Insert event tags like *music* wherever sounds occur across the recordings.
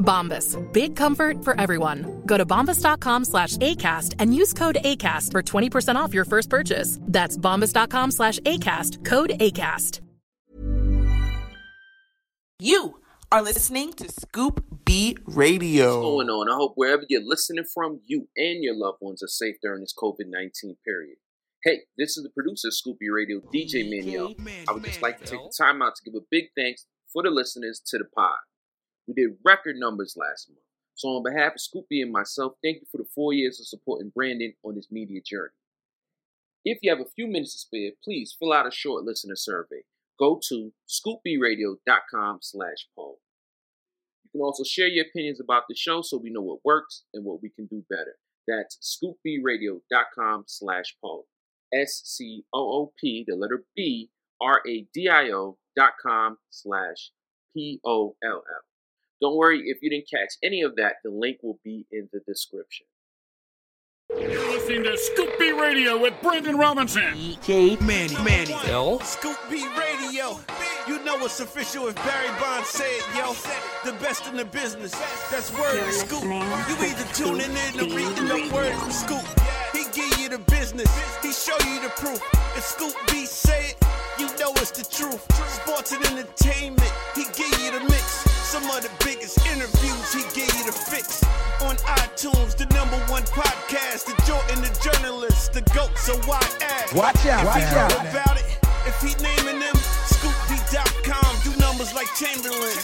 Bombas. Big comfort for everyone. Go to bombas.com slash ACAST and use code ACAST for 20% off your first purchase. That's bombas.com slash ACAST. Code ACAST. You are listening to Scoop B Radio. What's going on? I hope wherever you're listening from, you and your loved ones are safe during this COVID 19 period. Hey, this is the producer of Scoop B Radio, DJ Manuel. I would just like to take the time out to give a big thanks for the listeners to the pod. We did record numbers last month. So, on behalf of Scoop B and myself, thank you for the four years of supporting Brandon on his media journey. If you have a few minutes to spare, please fill out a short listener survey. Go to scoopbradio.com slash poll. You can also share your opinions about the show so we know what works and what we can do better. That's scoopbradio.com slash poll. S-C-O-O-P, the letter B, R-A-D-I-O dot com slash P-O-L-L. Don't worry if you didn't catch any of that, the link will be in the description. You're listening to Scoop B Radio with Brandon Robinson. DJ Manny, Manny. L. Scoop B Radio. You know it's official if Barry Bonds said, yo. The best in the business. That's word You're Scoop. listening You either tuning in or reading the word from Scoop. He give you the business. He show you the proof. If Scoop B say it, you know it's the truth. Sports and entertainment. He give you the mix. Some of the biggest interviews, he gave you the fix. On iTunes, the number one podcast, the Jordan, the journalist, the GOAT, so why ask? Watch out, If watch he out. about it, if he naming them, scoopy.com, do numbers like Chamberlain.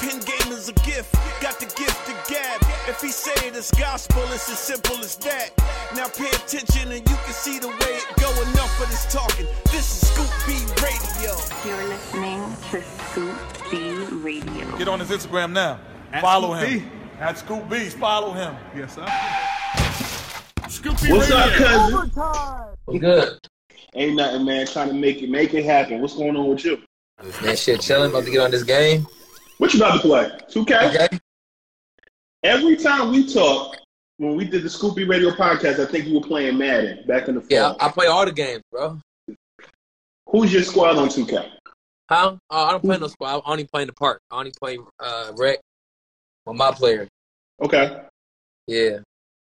Pin game is a gift, got the gift to gab. If he say it is gospel, it's as simple as that. Now pay attention and you can see the way it go. Enough of this talking. This is Scoop B Radio. You're listening to Scoop B Radio. Get on his Instagram now. Follow him. At Scoop B, follow him. Yes, sir. Scoop B What's up, Radio. cousin? Good. Ain't nothing, man. Trying to make it make it happen. What's going on with you? Man, shit, chilling. About to get on this game. What you about to play? 2K? Okay. Every time we talk, when we did the Scoop B Radio podcast, I think you were playing Madden back in the fall. Yeah, I, play all the games, bro. Who's your squad on 2K? Huh? Oh, I don't play no squad. I only play in the park. I only play uh rec with my player. Okay. Yeah.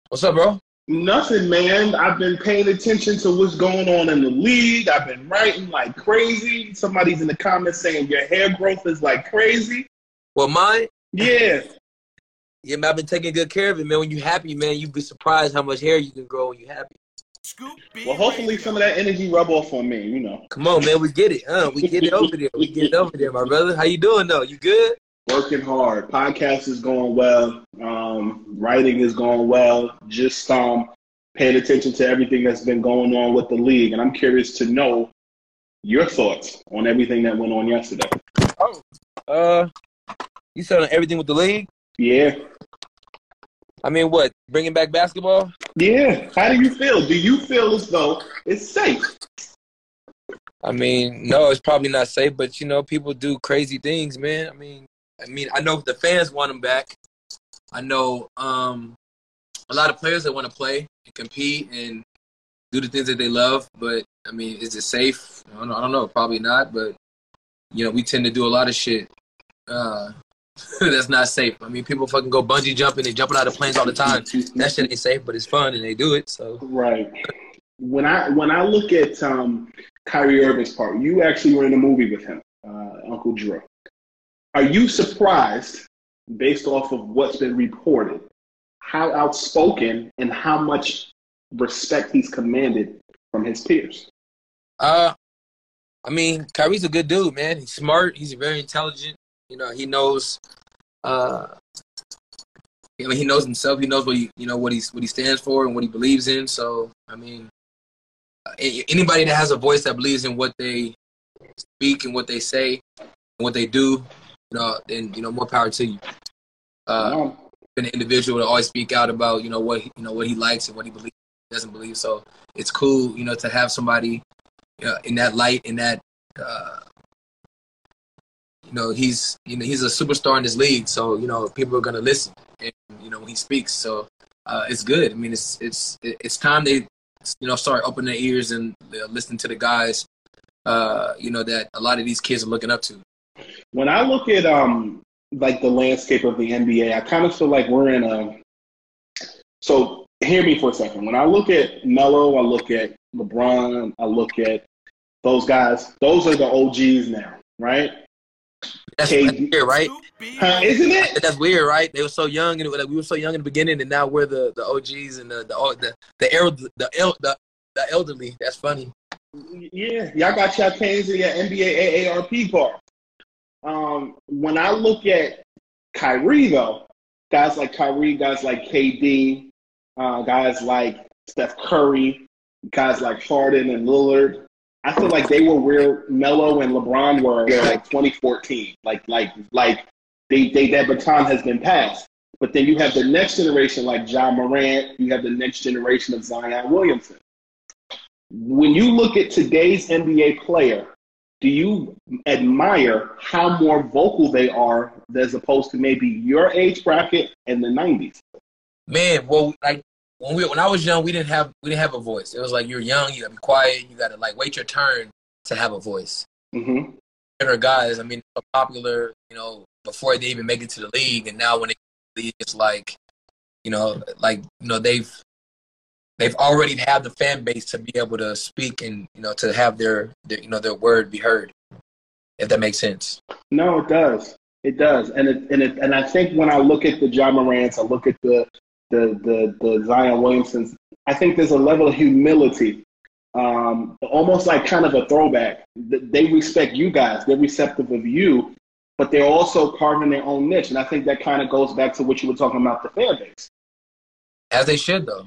What's up, bro? Nothing, man. I've been paying attention to what's going on in the league. I've been writing like crazy. Somebody's in the comments saying your hair growth is like crazy. Well, mine. Yeah. Yeah, man. I've been taking good care of it, man. When you happy, man, you'd be surprised how much hair you can grow when you happy. Well, hopefully some of that energy rub off on me, you know. Come on, man. We get it. Uh, we get it over there. We get it over there, my brother. How you doing, though? You good? Working hard. Podcast is going well. Um, writing is going well. Just um, paying attention to everything that's been going on with the league. And I'm curious to know your thoughts on everything that went on yesterday. Oh. Uh, you selling everything with the league? Yeah. I mean, what? Bringing back basketball? Yeah. How do you feel? Do you feel as though it's safe? I mean, no, it's probably not safe, but you know, people do crazy things, man. I mean, I mean, I know the fans want them back. I know um, a lot of players that want to play and compete and do the things that they love, but I mean, is it safe? I don't, know, I don't know, probably not. But you know, we tend to do a lot of shit uh, *laughs* that's not safe. I mean, people fucking go bungee jumping, and jumping out of planes all the time. That shit ain't safe, but it's fun and they do it. So right. When I when I look at um, Kyrie Irving's part, you actually were in a movie with him, uh, Uncle Drew. Are you surprised, based off of what's been reported, how outspoken and how much respect he's commanded from his peers? Uh, I mean, Kyrie's a good dude, man. He's smart. He's very intelligent. You know, he knows. Uh, I mean, he knows himself. He knows what he, you know, what he's what he stands for and what he believes in. So, I mean, uh, anybody that has a voice that believes in what they speak and what they say and what they do, you know, then you know, more power to you. Uh, an individual to always speak out about you know what you know what he likes and what he believes doesn't believe. So it's cool, you know, to have somebody uh, in that light, in that uh, you know, he's you know he's a superstar in this league, so you know people are gonna listen, and you know when he speaks, so uh, it's good. I mean, it's it's it's time they you know start opening their ears and uh, listen to the guys, uh, you know that a lot of these kids are looking up to. When I look at um like the landscape of the NBA, I kind of feel like we're in a. So hear me for a second. When I look at Melo, I look at LeBron, I look at those guys. Those are the OGs now, right? That's, that's weird, right? Huh, isn't it? That's weird, right? They were so young, and like, we were so young in the beginning, and now we're the, the OGs and the the the the, the, the, the, the elderly. That's funny. Yeah, y'all got your chains in your NBA AARP card. Um, when I look at Kyrie, though, guys like Kyrie, guys like KD, uh, guys like Steph Curry, guys like Harden and Lillard, I feel like they were where Melo and LeBron were like 2014. Like like like they, they that baton has been passed. But then you have the next generation like Ja Morant, you have the next generation of Zion Williamson. When you look at today's NBA player, do you admire how more vocal they are as opposed to maybe your age bracket in the 90s? Man, well, like when we when I was young, we didn't have we didn't have a voice. It was like you're young, you gotta be quiet, you gotta like wait your turn to have a voice. Mm-hmm. And guys, I mean, popular, you know, before they even make it to the league, and now when they league, it's like, you know, like you know they've they've already had the fan base to be able to speak and you know to have their, their you know their word be heard. If that makes sense. No, it does. It does, and it, and it, and I think when I look at the Ja Morants, I look at the the the the Zion Williamsons, I think there's a level of humility, um, almost like kind of a throwback. They respect you guys. They're receptive of you, but they're also carving their own niche. And I think that kind of goes back to what you were talking about the fan base. As they should, though.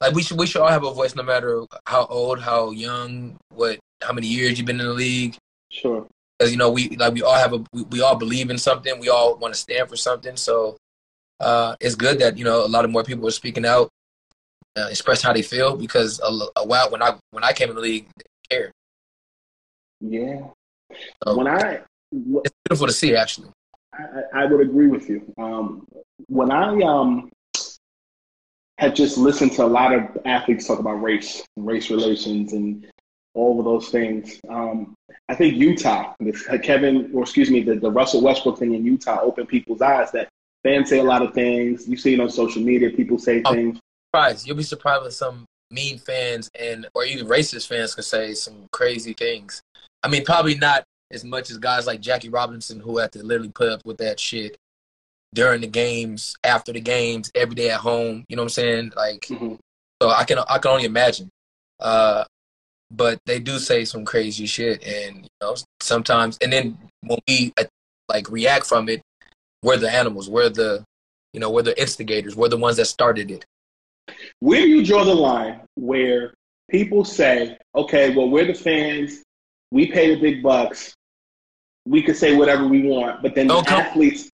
Like we should, we should all have a voice, no matter how old, how young, what, how many years you've been in the league. Sure. Because you know, we like we all have a, we, we all believe in something. We all want to stand for something. So uh, it's good that you know a lot of more people are speaking out, uh, express how they feel because a, a, while when I when I came in the league, they cared. Yeah. So, when I w- it's beautiful to see actually. I, I would agree with you. Um, when I um, had just listened to a lot of athletes talk about race, race relations, and all of those things. Um, I think Utah, Kevin, or excuse me, the, the Russell Westbrook thing in Utah opened people's eyes that fans say a lot of things. You see it on social media. People say oh, things. Surprised. You'll be surprised with some mean fans and or even racist fans can say some crazy things. I mean, probably not as much as guys like Jackie Robinson who had to literally put up with that shit during the games, after the games, every day at home. You know what I'm saying? Like, mm-hmm. so I can I can only imagine. Uh, but they do say some crazy shit, and you know sometimes, and then when we uh, like react from it, we're the animals. We're the, you know, we're the instigators. We're the ones that started it. Where do you draw the line where people say, okay, well, we're the fans. We pay the big bucks. We can say whatever we want, but then don't the come, athletes.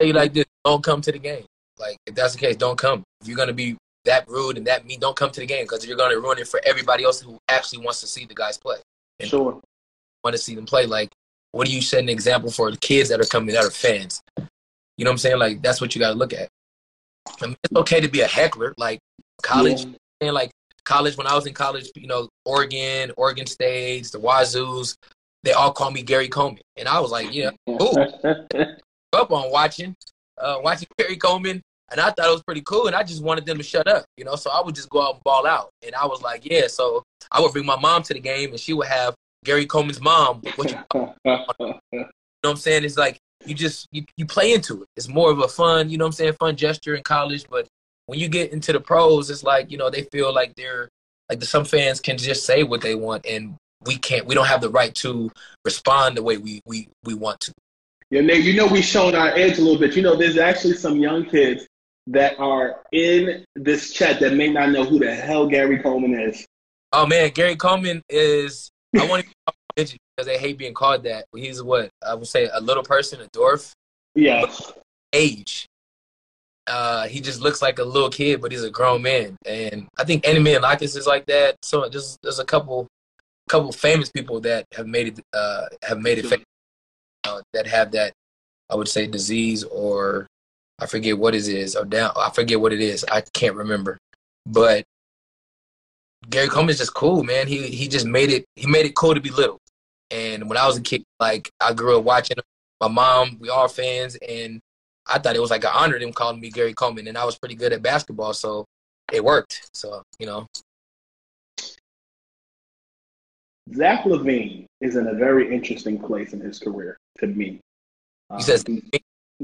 Say like this, don't come to the game. Like if that's the case, don't come. If you're gonna be that rude and that mean, don't come to the game because you're gonna ruin it for everybody else who actually wants to see the guys play. And sure. Want to see them play? Like, what are you setting an example for the kids that are coming that are fans? You know what I'm saying? Like that's what you got to look at. I mean, it's okay to be a heckler, like college, yeah. and like college. When I was in college, you know, Oregon, Oregon State, the Wazoos, they all call me Gary Coleman, and I was like, yeah, *laughs* cool. *laughs* up on watching, uh, watching *laughs* Gary Coleman, and I thought it was pretty cool, and I just wanted them to shut up, you know. So I would just go out and ball out, and I was like, yeah. So I would bring my mom to the game, and she would have Gary Coleman's mom. What you, you know what I'm saying? It's like you just you, you play into it. It's more of a fun, you know what I'm saying, fun gesture in college. But when you get into the pros, it's like, you know, they feel like they're like the, some fans can just say what they want and we can't we don't have the right to respond the way we we, we want to. Yeah, Nate, you know we've shown our edge a little bit. You know, there's actually some young kids that are in this chat that may not know who the hell Gary Coleman is. Oh man, Gary Coleman is I want to because they hate being called that. He's what I would say a little person, a dwarf. Yes. Age. Uh, he just looks like a little kid, but he's a grown man. And I think Andy Milonakis is like that. So just there's a couple, couple famous people that have made it, uh, have made it, uh, that have that, I would say disease or I forget what it is or down. I forget what it is. I can't remember. But Gary Coleman is just cool, man. He he just made it. He made it cool to be little. And when I was a kid, like I grew up watching. My mom, we all fans, and I thought it was like an honor them calling me Gary Coleman, and I was pretty good at basketball, so it worked. So you know. Zach LaVine is in a very interesting place in his career to me. Um, he says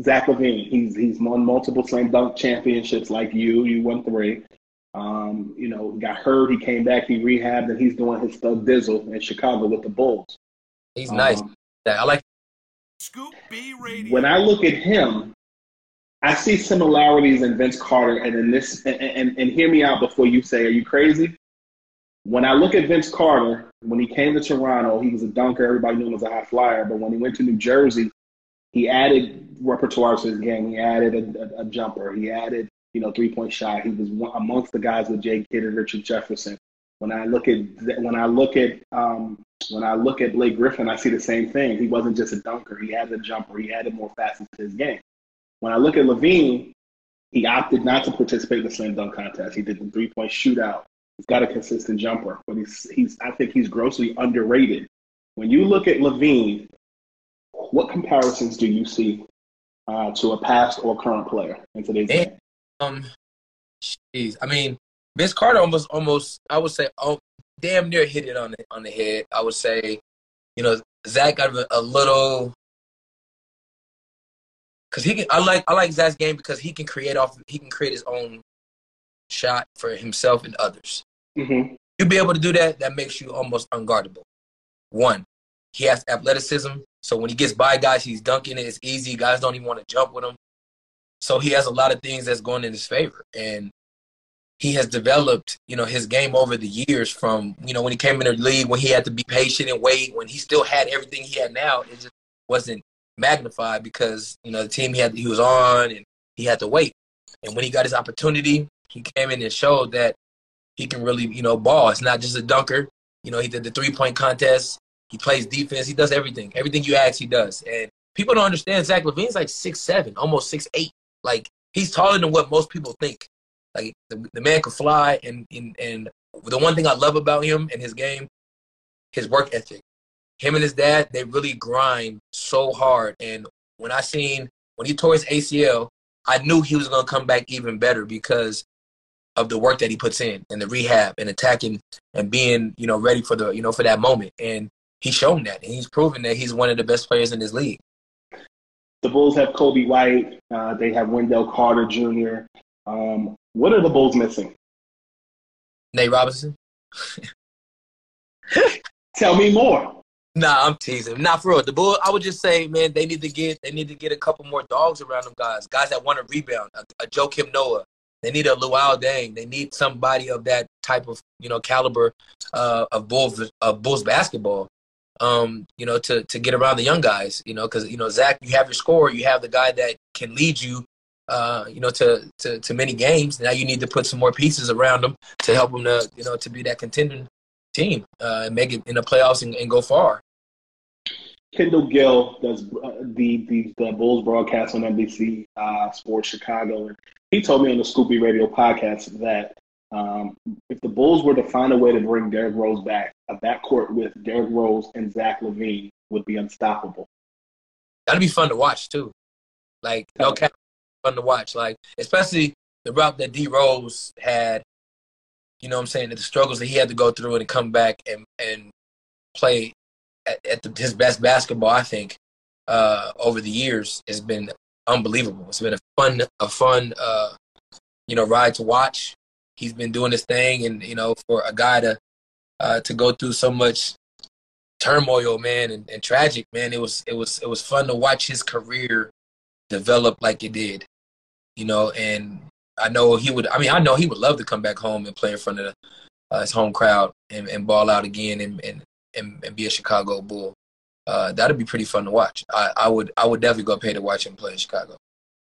Zach LaVine. He's he's won multiple slam dunk championships like you. You won three. Um, you know, got hurt. He came back. He rehabbed, and he's doing his stuff dizzle in Chicago with the Bulls. He's nice. Um, I like. Scoop B Radio. When I look at him, I see similarities in Vince Carter, and in this, and, and, and hear me out before you say, "Are you crazy?" When I look at Vince Carter, when he came to Toronto, he was a dunker. Everybody knew him as a high flyer. But when he went to New Jersey, he added repertoire to his game. He added a, a, a jumper. He added, you know, three point shot. He was one, amongst the guys with Jay Kidd and Richard Jefferson. When I look at when I look at um, when I look at Blake Griffin, I see the same thing. He wasn't just a dunker. He had a jumper. He added more facets to his game. When I look at LaVine, he opted not to participate in the slam dunk contest. He did the three point shootout. He's got a consistent jumper, but he's he's I think he's grossly underrated. When you look at LaVine, what comparisons do you see uh, to a past or current player in today's game? Um, jeez, I mean, Vince Carter almost, almost, I would say, oh, damn near hit it on the on the head. I would say, you know, Zach got a, a little because he can. I like I like Zach's game because he can create off. He can create his own shot for himself and others. Mm-hmm. You be able to do that. That makes you almost unguardable. One, he has athleticism, so when he gets by guys, he's dunking it. It's easy. Guys don't even want to jump with him. So he has a lot of things that's going in his favor, and he has developed, you know, his game over the years from, you know, when he came in the league, when he had to be patient and wait, when he still had everything he had now, it just wasn't magnified because, you know, the team he had he was on and he had to wait. And when he got his opportunity, he came in and showed that he can really, you know, ball. It's not just a dunker. You know, he did the three point contest. He plays defense. He does everything. Everything you ask, he does. And people don't understand Zach LaVine's like six seven, almost six eight. Like he's taller than what most people think. Like the, the man could fly, and, and and the one thing I love about him and his game, his work ethic. Him and his dad, they really grind so hard. And when I seen when he tore his ACL, I knew he was gonna come back even better because of the work that he puts in and the rehab and attacking and being you know ready for the you know for that moment. And he's shown that, and he's proven that he's one of the best players in this league. The Bulls have Coby White. Uh, they have Wendell Carter Jr. Um, what are the Bulls missing? Nate Robinson. *laughs* Tell me more. Nah, I'm teasing. Not for real. The Bulls. I would just say, man, they need to get they need to get a couple more dogs around them guys. Guys that want to rebound. A, a Joakim Noah. They need a Luol Deng. They need somebody of that type of you know caliber uh, of Bulls of Bulls basketball. Um, you know, to to get around the young guys. You know, because you know Zach, you have your scorer, you have the guy that can lead you uh, you know, to, to, to many games. Now you need to put some more pieces around them to help them to, you know, to be that contending team uh, and make it in the playoffs and, and go far. Kendall Gill does uh, the, the, the Bulls broadcast on NBC uh, Sports Chicago, and he told me on the Scoop B Radio podcast that um, if the Bulls were to find a way to bring Derrick Rose back, a backcourt with Derrick Rose and Zach LaVine would be unstoppable. That'd be fun to watch too. Like no cap, fun to watch. Like especially the route that D Rose had. You know what I'm saying? The struggles that he had to go through and come back and and play at, at the, his best basketball. I think uh, over the years has been unbelievable. It's been a fun a fun uh, you know ride to watch. He's been doing his thing, and you know for a guy to uh, to go through so much turmoil, man, and, and tragic, man. It was it was it was fun to watch his career develop like it did, you know. And I know he would. I mean, I know he would love to come back home and play in front of the, uh, his home crowd and, and ball out again and, and and, and be a Chicago Bull. Uh, that'd be pretty fun to watch. I, I would I would definitely go pay to watch him play in Chicago.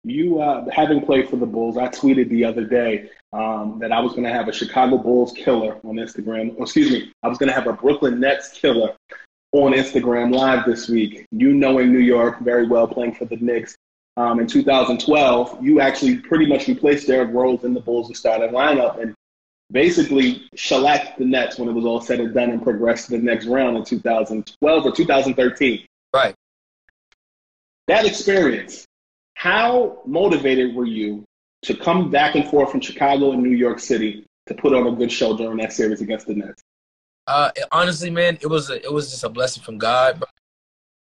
You uh, having played for the Bulls, I tweeted the other day um, that I was going to have a Chicago Bulls killer on Instagram. Oh, excuse me, I was going to have a Brooklyn Nets killer on Instagram Live this week. You knowing New York very well, playing for the Knicks. Um, in 2012, you actually pretty much replaced Derrick Rose in the Bulls' starting lineup and basically shellacked the Nets when it was all said and done and progressed to the next round in 2012 or 2013. Right. That experience, how motivated were you to come back and forth from Chicago and New York City to put on a good show during that series against the Nets? Uh, honestly, man, it was a, it was just a blessing from God.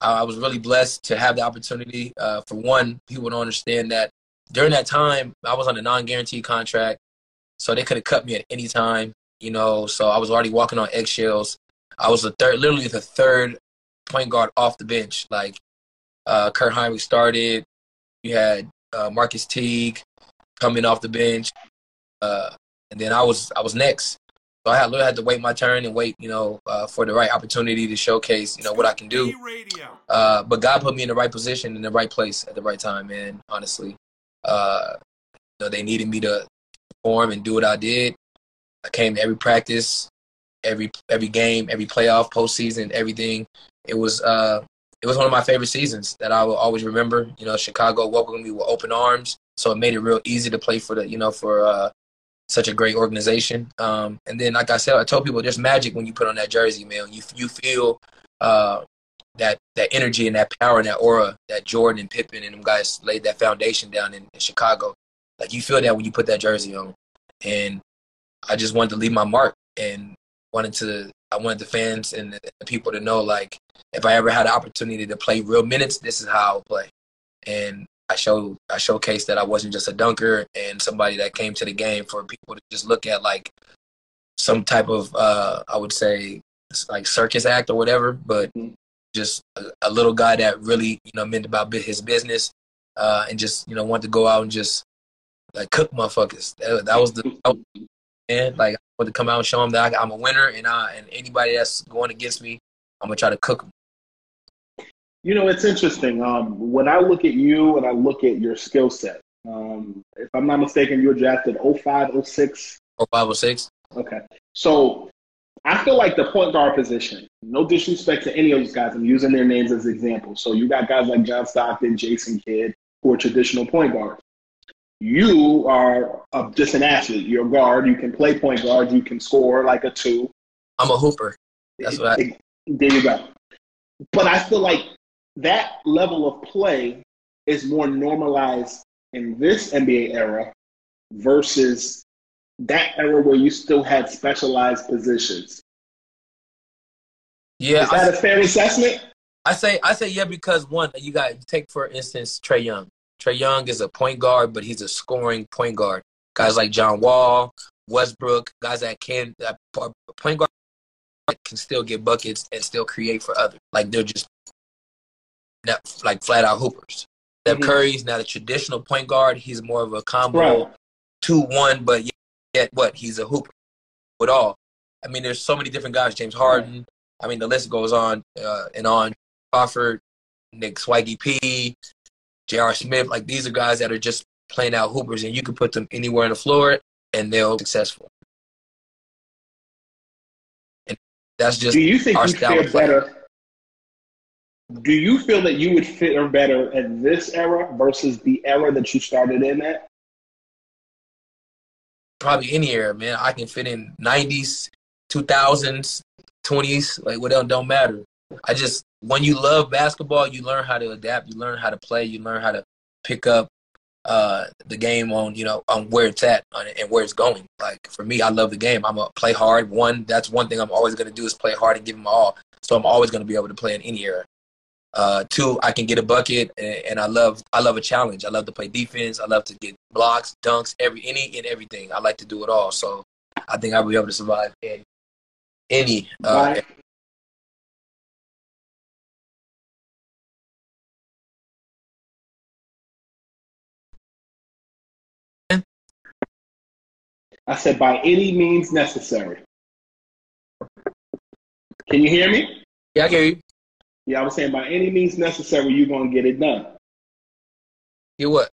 I was really blessed to have the opportunity. Uh, for one, people don't understand that during that time I was on a non-guaranteed contract, so they could have cut me at any time. You know, so I was already walking on eggshells. I was the third, literally the third point guard off the bench. Like uh, Kirk Hinrich started. You had uh, Marquis Teague coming off the bench, uh, and then I was I was next. So I had had to wait my turn and wait, you know, uh, for the right opportunity to showcase, you know, what I can do. Uh, but God put me in the right position in the right place at the right time, man. Honestly, uh, you know, they needed me to perform and do what I did. I came to every practice, every every game, every playoff, postseason, everything. It was uh, it was one of my favorite seasons that I will always remember. You know, Chicago welcomed me with open arms, so it made it real easy to play for the you know for uh, such a great organization. Um, and then, like I said, I told people there's magic when you put on that jersey, man. You you feel uh, that that energy and that power and that aura that Jordan and Pippen and them guys laid that foundation down in, in Chicago. Like you feel that when you put that jersey on. And I just wanted to leave my mark and wanted to I wanted the fans and the people to know like if I ever had an opportunity to play real minutes, this is how I'll play. And I show I showcased that I wasn't just a dunker and somebody that came to the game for people to just look at like some type of uh, I would say like circus act or whatever, but just a, a, little guy that really you know meant about his business uh, and just you know wanted to go out and just like cook motherfuckers. That, that was the and like I wanted to come out and show them that I, am a winner and I and anybody that's going against me, I'm gonna try to cook them. You know, it's interesting. Um, when I look at you and I look at your skill set, um, if I'm not mistaken, you were drafted 05, 06? 05, 06. Okay. So I feel like the point guard position, no disrespect to any of those guys, I'm using their names as examples. So you got guys like John Stockton, Jason Kidd, who are traditional point guards. You are a, just an athlete. You're a guard. You can play point guard. You can score like a two. I'm a hooper. That's what I. There you go. But I feel like that level of play is more normalized in this NBA era versus that era where you still had specialized positions. Yeah, is that I, a fair assessment? I say I say yeah because one you got take for instance Trae Young. Trae Young is a point guard, but he's a scoring point guard. Guys like John Wall, Westbrook, guys that can that point guard can still get buckets and still create for others. Like they're just like flat out hoopers. Steph mm-hmm. Curry's not a traditional point guard. He's more of a combo right. two one, but yet what? He's a hooper with all. I mean, there's so many different guys. James Harden. I mean, the list goes on uh, and on. Crawford, Nick Swaggy P, J.R. Smith. Like these are guys that are just playing out hoopers, and you can put them anywhere on the floor, and they're successful. And that's just Do you think our you style feel better? Do you feel that you would fit or better in this era versus the era that you started in at? Probably any era, man. I can fit in 90s, 2000s, 20s, like whatever, don't matter. I just when you love basketball, you learn how to adapt, you learn how to play, you learn how to pick up uh, the game on you know on where it's at and where it's going. Like for me, I love the game. I'm a play hard. One, that's one thing I'm always going to do is play hard and give them all. So I'm always going to be able to play in any era. Uh, two, I can get a bucket, and, and, I love I love a challenge. I love to play defense. I love to get blocks, dunks, every any and everything. I like to do it all. So I think I'll be able to survive in any. Uh, I said by any means necessary. Can you hear me? Yeah, I hear you. Yeah, I was saying by any means necessary, you're gonna get it done. You what?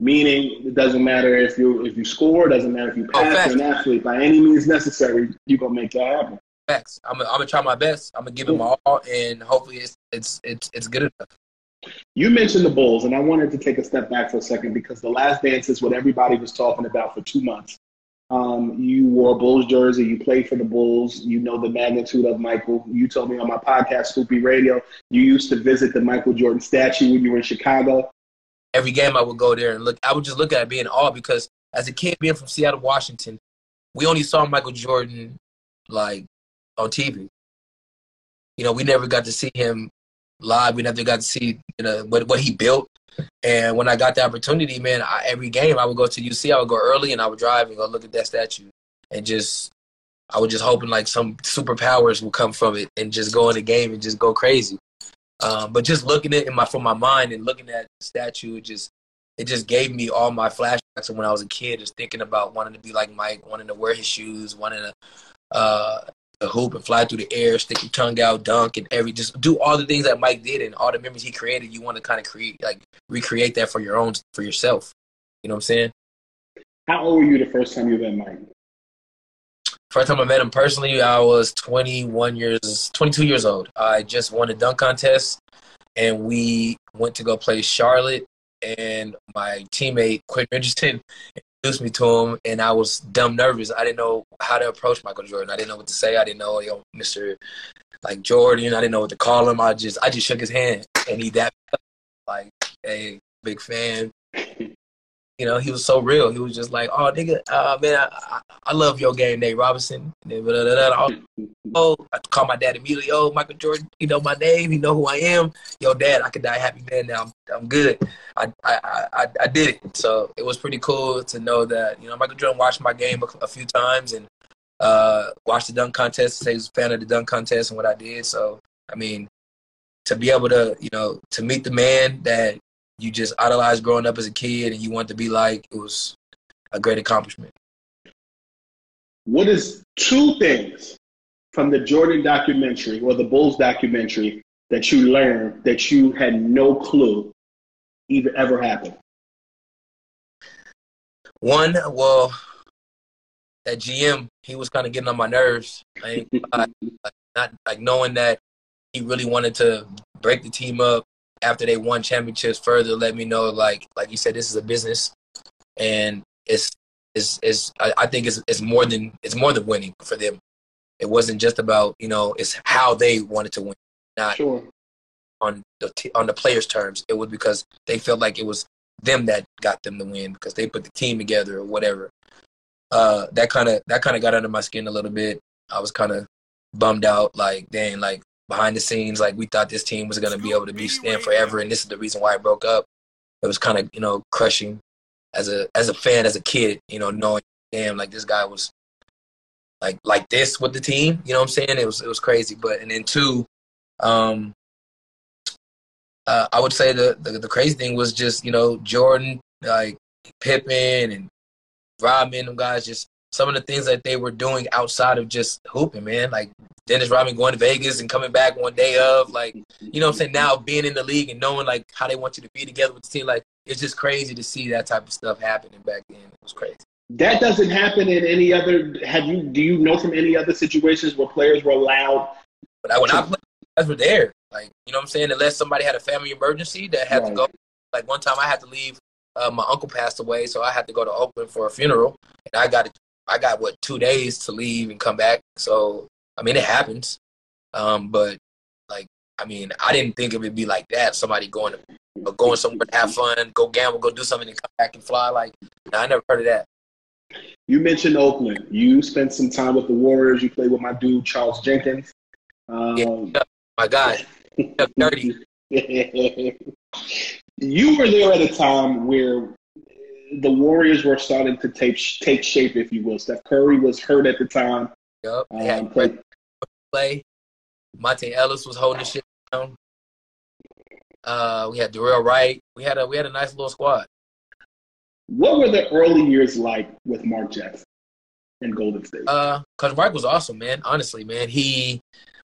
Meaning, it doesn't matter if you if you score, doesn't matter if you oh, pass oh, an athlete. By any means necessary, you're gonna make that happen. Facts. I'm gonna, I'm gonna try my best. I'm gonna give it my all, and hopefully, it's it's it's it's good enough. You mentioned the Bulls, and I wanted to take a step back for a second because the last dance is what everybody was talking about for two months. Um, you wore a Bulls jersey, you played for the Bulls, you know the magnitude of Michael. You told me on my podcast, Scoop B Radio, you used to visit the Michael Jordan statue when you were in Chicago. Every game I would go there and look, I would just look at it being awe because as a kid being from Seattle, Washington, we only saw Michael Jordan like on TV. You know, we never got to see him live. We never got to see you know what what he built. And when I got the opportunity, man, I, every game I would go to UC. I would go early and I would drive and go look at that statue and just I was just hoping like some superpowers would come from it and just go in the game and just go crazy. Um, but just looking at it in my from my mind and looking at the statue, it just it just gave me all my flashbacks of when I was a kid, just thinking about wanting to be like Mike, wanting to wear his shoes, wanting to uh, the hoop and fly through the air, stick your tongue out, dunk, and every just do all the things that Mike did and all the memories he created. You want to kind of create like recreate that for your own for yourself. You know what I'm saying? How old were you the first time you met Mike? First time I met him personally, I was 21 years, 22 years old. I just won a dunk contest, and we went to go play Charlotte. And my teammate Quentin Richardson introduced me to him, and I was dumb nervous. I didn't know how to approach Michael Jordan. I didn't know what to say. I didn't know, yo, Mister, like Jordan. I didn't know what to call him. I just, I just shook his hand, and he that like, hey, big fan you know, he was so real. He was just like, "Oh, nigga, uh, man, I, I, love your game, Nate Robinson." *laughs* Oh, I call my dad immediately. Oh, Michael Jordan, you know my name, you know who I am. Yo, dad, I could die happy man now. I'm, good. I, I, I, I did it. So it was pretty cool to know that you know Michael Jordan watched my game a, a few times and uh, watched the dunk contest. He was a fan of the dunk contest and what I did. So I mean, to be able to you know to meet the man that you just idolized growing up as a kid and you want to be like, it was a great accomplishment. What is two things from the Jordan documentary or the Bulls documentary that you learned that you had no clue even ever happen? One, well, that GM, he was kind of getting on my nerves. Like, not like knowing that he really wanted to break the team up after they won championships further let me know like like you said this is a business and it's it's, it's I, I think it's, it's more than it's more than winning for them it wasn't just about you know it's how they wanted to win not sure. On the t- on the players terms it was because they felt like it was them that got them to win because they put the team together or whatever uh that kind of that kind of got under my skin a little bit i was kind of bummed out like dang like behind the scenes, like we thought this team was to be able to be stand forever, and this is the reason why it broke up. It was kind of you know crushing as a as a fan, as a kid, you know, knowing damn like this guy was like like this with the team. You know what I'm saying? It was it was crazy. But and then two, um, uh, I would say the, the the crazy thing was just you know Jordan, like Pippen and Rodman, them guys just some of the things that they were doing outside of just hooping, man. Like Dennis Rodman going to Vegas and coming back one day of, like, you know what I'm saying? Now being in the league and knowing like how they want you to be together with the team, like it's just crazy to see that type of stuff happening back then. It was crazy. That doesn't happen in any other. Have you? Do you know from any other situations where players were allowed? But when I played, guys were there. Like you know what I'm saying. Unless somebody had a family emergency that had right. to go. Like one time I had to leave. Uh, my uncle passed away, so I had to go to Oakland for a funeral, and I got I got what two days to leave and come back. So I mean, it happens. Um, but like, I mean, I didn't think it would be like that. Somebody going to going somewhere to have fun, go gamble, go do something, and come back and fly. Like, I never heard of that. You mentioned Oakland. You spent some time with the Warriors. You played with my dude Charles Jenkins. Um, yeah, my guy, dirty. you were there at a time where the Warriors were starting to take take shape, if you will. Steph Curry was hurt at the time. Yep. Um, play. play. Monta Ellis was holding shit down. Uh, we had Dorell Wright. We had a we had a nice little squad. What were the early years like with Mark Jackson in Golden State? Uh, Coach Mark was awesome, man. Honestly, man, he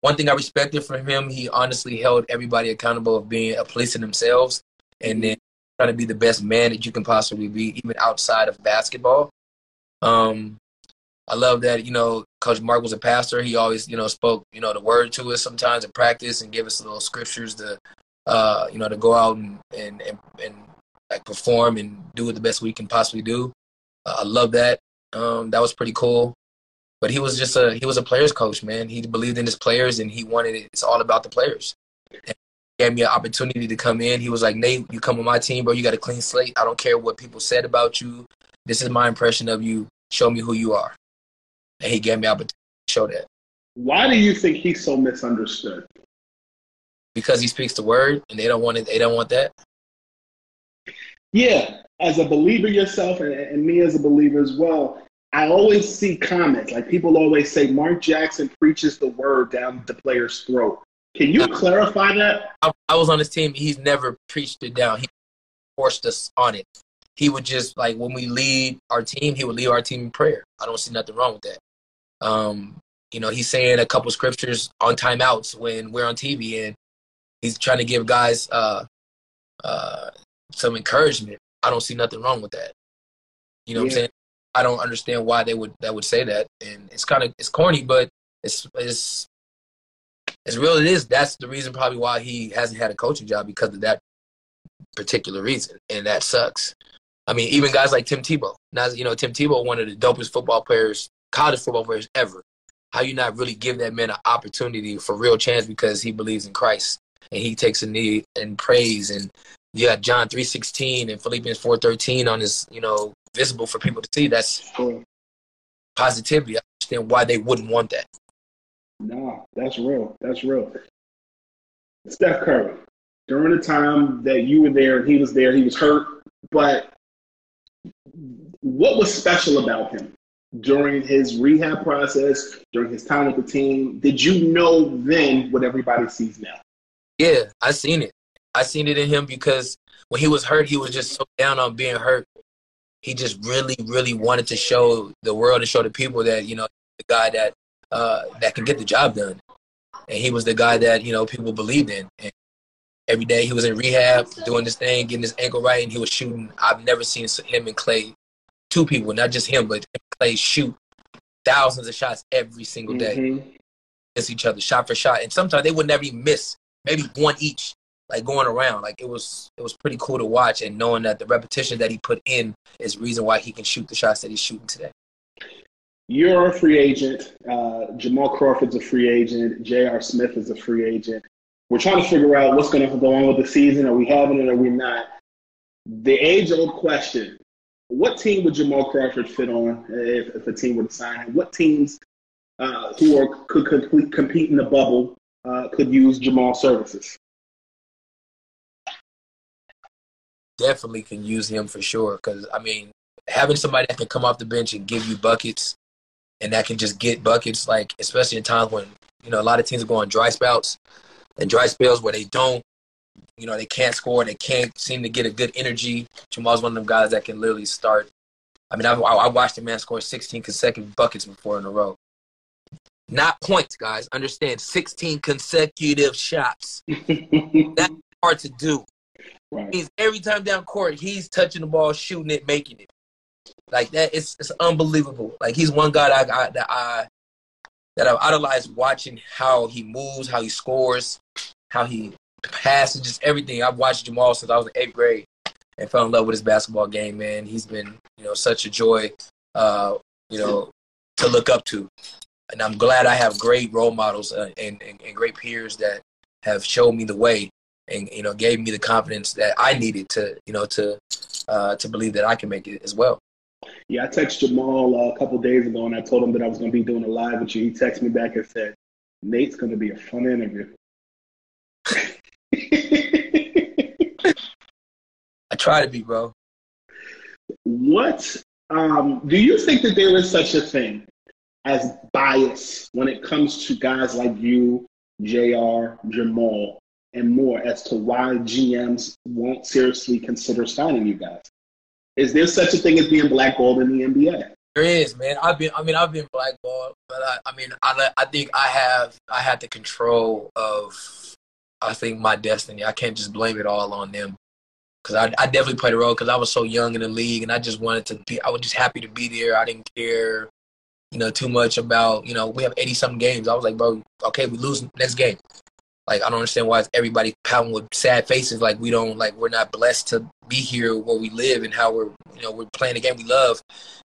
one thing I respected from him, he honestly held everybody accountable of being a policing themselves, and then trying to be the best man that you can possibly be, even outside of basketball. Um, I love that, you know, Coach Mark was a pastor. He always, you know, spoke, you know, the word to us sometimes in practice and give us little scriptures to, uh, you know, to go out and, and, and, and like perform and do it the best we can possibly do. Uh, I love that. Um, that was pretty cool. But he was just a he was a players coach, man. He believed in his players and he wanted it. It's all about the players. And he gave me an opportunity to come in. He was like, Nate, you come on my team, bro. You got a clean slate. I don't care what people said about you. This is my impression of you. Show me who you are. And he gave me opportunity to show that. Why do you think he's so misunderstood? Because he speaks the word, and they don't want it. They don't want that. Yeah, as a believer yourself, and, and me as a believer as well. I always see comments like people always say Mark Jackson preaches the word down the player's throat. Can you clarify that? I, I, was on his team. He's never preached it down. He forced us on it. He would just like when we lead our team, he would lead our team in prayer. I don't see nothing wrong with that. Um, you know, he's saying a couple scriptures on timeouts when we're on TV, and he's trying to give guys uh, uh, some encouragement. I don't see nothing wrong with that. You know yeah. what I'm saying? I don't understand why they would that would say that, and it's kind of it's corny, but it's it's as real it is, that's the reason probably why he hasn't had a coaching job because of that particular reason, and that sucks. I mean, even guys like Tim Tebow. Now, you know, Tim Tebow, one of the dopest football players, college football players ever. How you not really give that man an opportunity for real chance because he believes in Christ and he takes a knee and prays and you got John three sixteen and Philippians four thirteen on his, you know, visible for people to see. That's positivity. I understand why they wouldn't want that. No, that's real. That's real. Steph Curry, during the time that you were there and he was there, he was hurt, but what was special about him during his rehab process, during his time with the team? Did you know then what everybody sees now? Yeah, I seen it. I seen it in him because when he was hurt, he was just so down on being hurt. He just really, really wanted to show the world and show the people that, you know, the guy that uh, that can get the job done. And he was the guy that you know people believed in. And every day he was in rehab, doing this thing, getting his ankle right, and he was shooting. I've never seen him and Clay, two people, not just him, but Clay shoot thousands of shots every single day mm-hmm. against each other, shot for shot. And sometimes they would never even miss, maybe one each, like going around. Like it was, it was pretty cool to watch, and knowing that the repetition that he put in is reason why he can shoot the shots that he's shooting today. You're a free agent. Uh, Jamal Crawford's a free agent. J.R. Smith is a free agent. We're trying to figure out what's going to go on with the season. Are we having it? Or are we not? The age-old question: What team would Jamal Crawford fit on if, if a team were to sign him? What teams uh, who are could complete, compete in the bubble uh, could use Jamal's services? Definitely can use him for sure. Because I mean, having somebody that can come off the bench and give you buckets and that can just get buckets, like especially in times when you know a lot of teams are going dry spouts and dry spells where they don't, you know, they can't score, they can't seem to get a good energy. Jamal's one of them guys that can literally start. I mean, I, I watched a man score 16 consecutive buckets before in a row. Not points, guys. Understand, 16 consecutive shots. *laughs* That's hard to do. Right. He's every time down court, he's touching the ball, shooting it, making it. Like that, it's it's unbelievable. Like he's one guy that I, that I that I've idolized watching how he moves, how he scores, how he passes, just everything. I've watched Jamal since I was in eighth grade and fell in love with his basketball game. Man, he's been you know such a joy uh, you know, to look up to. And I'm glad I have great role models uh, and, and, and great peers that have showed me the way and you know gave me the confidence that I needed to you know to uh, to believe that I can make it as well. Yeah, I texted Jamal uh, a couple days ago and I told him that I was going to be doing a live with you. He texted me back and said, "Nate's going to be a fun interview." *laughs* I try to be, bro. What um, do you think that there is such a thing as bias when it comes to guys like you, J.R., Jamal, and more as to why GMs won't seriously consider signing you guys? Is there such a thing as being blackballed in the NBA? There is, man. I've been, I mean, I've been blackballed, but I, I mean, I, I think I have, I had the control of, I think my destiny. I can't just blame it all on them, because I, I definitely played a role because I was so young in the league, and I just wanted to be. I was just happy to be there. I didn't care, you know, too much about, you know, we have eighty something games. I was like, bro, okay, we lose next game. Like I don't understand why everybody pouting with sad faces like we don't like we're not blessed to be here where we live and how we're you know we're playing the game we love,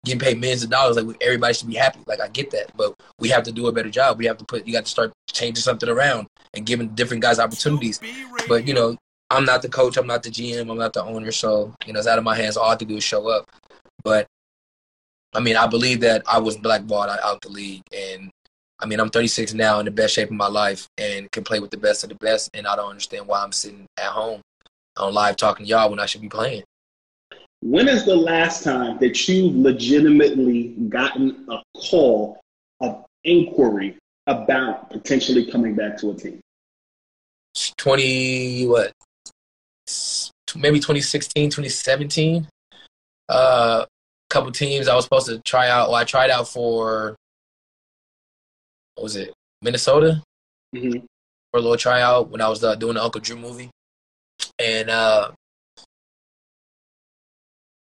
getting paid millions of dollars. Like everybody should be happy. Like I get that, but we have to do a better job. We have to put you got to start changing something around and giving different guys opportunities. But you know I'm not the coach. I'm not the GM. I'm not the owner. So you know it's out of my hands. All I have to do is show up. But I mean I believe that I was blackballed out of the league and I mean, I'm 36 now in the best shape of my life and can play with the best of the best. And I don't understand why I'm sitting at home on live talking to y'all when I should be playing. When is the last time that you've legitimately gotten a call of inquiry about potentially coming back to a team? 20, what? Maybe 2016, 2017. Uh, a couple teams I was supposed to try out. Well, I tried out for what was it Minnesota mm-hmm. for a little tryout when I was uh, doing the Uncle Drew movie, and uh,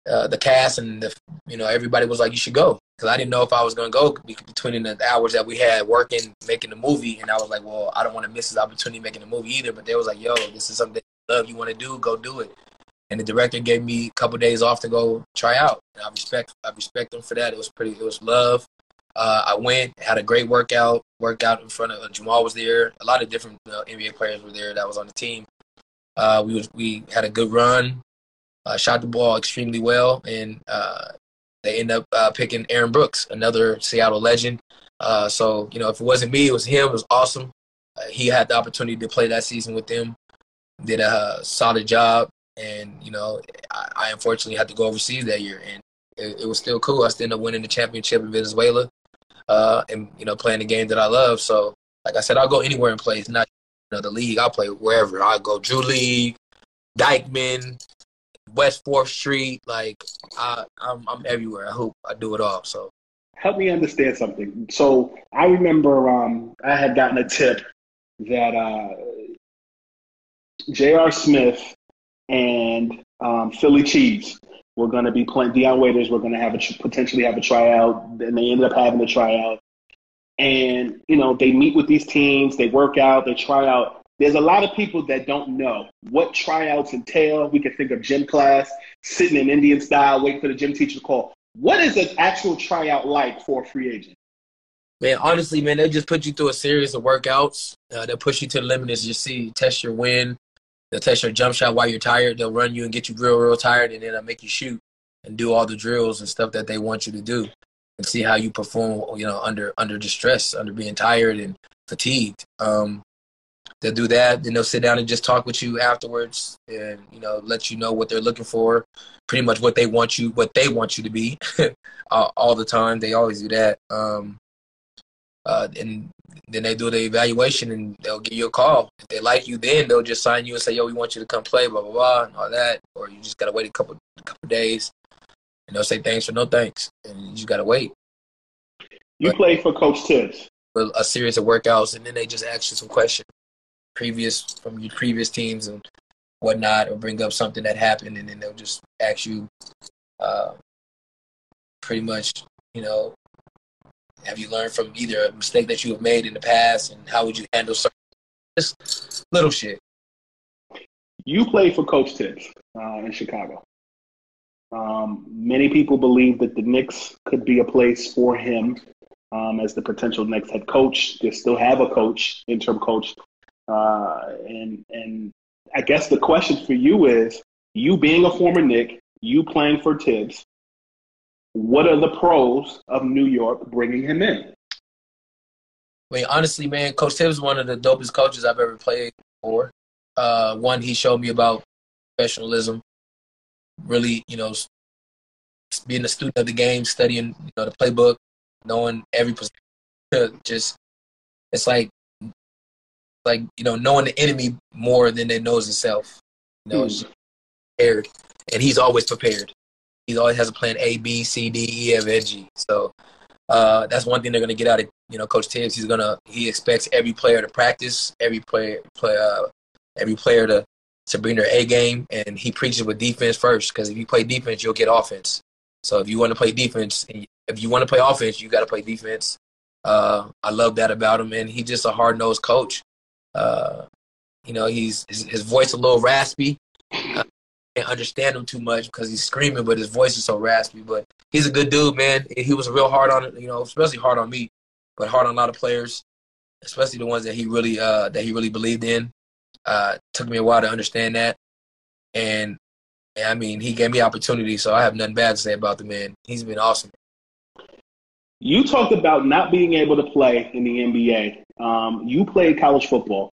uh, the cast and the you know everybody was like you should go because I didn't know if I was gonna go between the hours that we had working making the movie, and I was like, well, I don't want to miss this opportunity making the movie either. But they was like, yo, this is something you love you want to do, go do it. And the director gave me a couple days off to go try out, and I respect I respect them for that. It was pretty, it was love. Uh, I went, had a great workout, worked out in front of uh, Jamal was there. A lot of different uh, NBA players were there that was on the team. Uh, we was we had a good run, uh, shot the ball extremely well, and uh, they end up picking Aaron Brooks, another Seattle legend. so you know, if it wasn't me, it was him. It was awesome. he had the opportunity to play that season with them. Did a solid job, and you know, I, I unfortunately had to go overseas that year, and it, it was still cool. I still ended up winning the championship in Venezuela uh, and you know playing the game that I love. So like I said, I'll go anywhere and play. It's not you know the league. I'll play wherever. I'll go Drew League, Dyckman, West Fourth Street. Like I, I'm I'm everywhere. I hope I do it all. So help me understand something. So I remember um, I had gotten a tip that uh, J.R. Smith and um, Philly Cheese we're going to be playing Dion Waiters. We're going to have a potentially have a tryout, and they ended up having a tryout. And you know, they meet with these teams, they work out, they try out. There's a lot of people that don't know what tryouts entail. We can think of gym class, sitting in Indian style, waiting for the gym teacher to call. What is an actual tryout like for a free agent? Man, honestly, man, they just put you through a series of workouts. Uh, they push you to the limit as you see, test your wind, They'll test your jump shot while you're tired. They'll run you and get you real, real tired, and then they'll make you shoot and do all the drills and stuff that they want you to do, and see how you perform. You know, under under distress, under being tired and fatigued. Um, they'll do that. Then they'll sit down and just talk with you afterwards, and you know, let you know what they're looking for, pretty much what they want you, what they want you to be, *laughs* all the time. They always do that. Um, uh, and then they do the evaluation and they'll give you a call. If they like you, then they'll just sign you and say, "Yo, we want you to come play," blah blah blah, and all that. Or you just gotta wait a couple a couple days, and they'll say thanks or no thanks, and you just gotta wait. You but, play for Coach Thibs. For a series of workouts, and then they just ask you some questions, previous from your previous teams and whatnot, or bring up something that happened, and then they'll just ask you, uh, pretty much, you know, have you learned from either a mistake that you have made in the past, and how would you handle certain little shit? You played for Coach Thibs uh, in Chicago. Um, many people believe that the Knicks could be a place for him um, as the potential next head coach. They still have a coach, interim coach, uh, and and I guess the question for you is: you being a former Knick, you playing for Thibs, what are the pros of New York bringing him in? I mean, honestly, man, Coach Thibs is one of the dopest coaches I've ever played for. Uh, one, he showed me about professionalism, really, you know, being a student of the game, studying, you know, the playbook, knowing every position. Just, it's like, like you know, knowing the enemy more than they knows itself. You know, mm. prepared, and he's always prepared. He always has a plan A, B, C, D, E, F, G. So uh, that's one thing they're going to get out of you know Coach Thibs. He's gonna he expects every player to practice, every player play, uh, every player to to bring their A game, and he preaches with defense first. Because if you play defense, you'll get offense. So if you want to play defense, if you want to play offense, you got to play defense. Uh, I love that about him, and he's just a hard nosed coach. Uh, you know, he's his, his, voice a little raspy. Can't understand him too much because he's screaming, but his voice is so raspy. But he's a good dude, man. He was real hard on you know, especially hard on me, but hard on a lot of players, especially the ones that he really uh, that he really believed in. Uh, took me a while to understand that, and, and I mean, he gave me opportunity, so I have nothing bad to say about the man. He's been awesome. You talked about not being able to play in the NBA. Um, you played college football.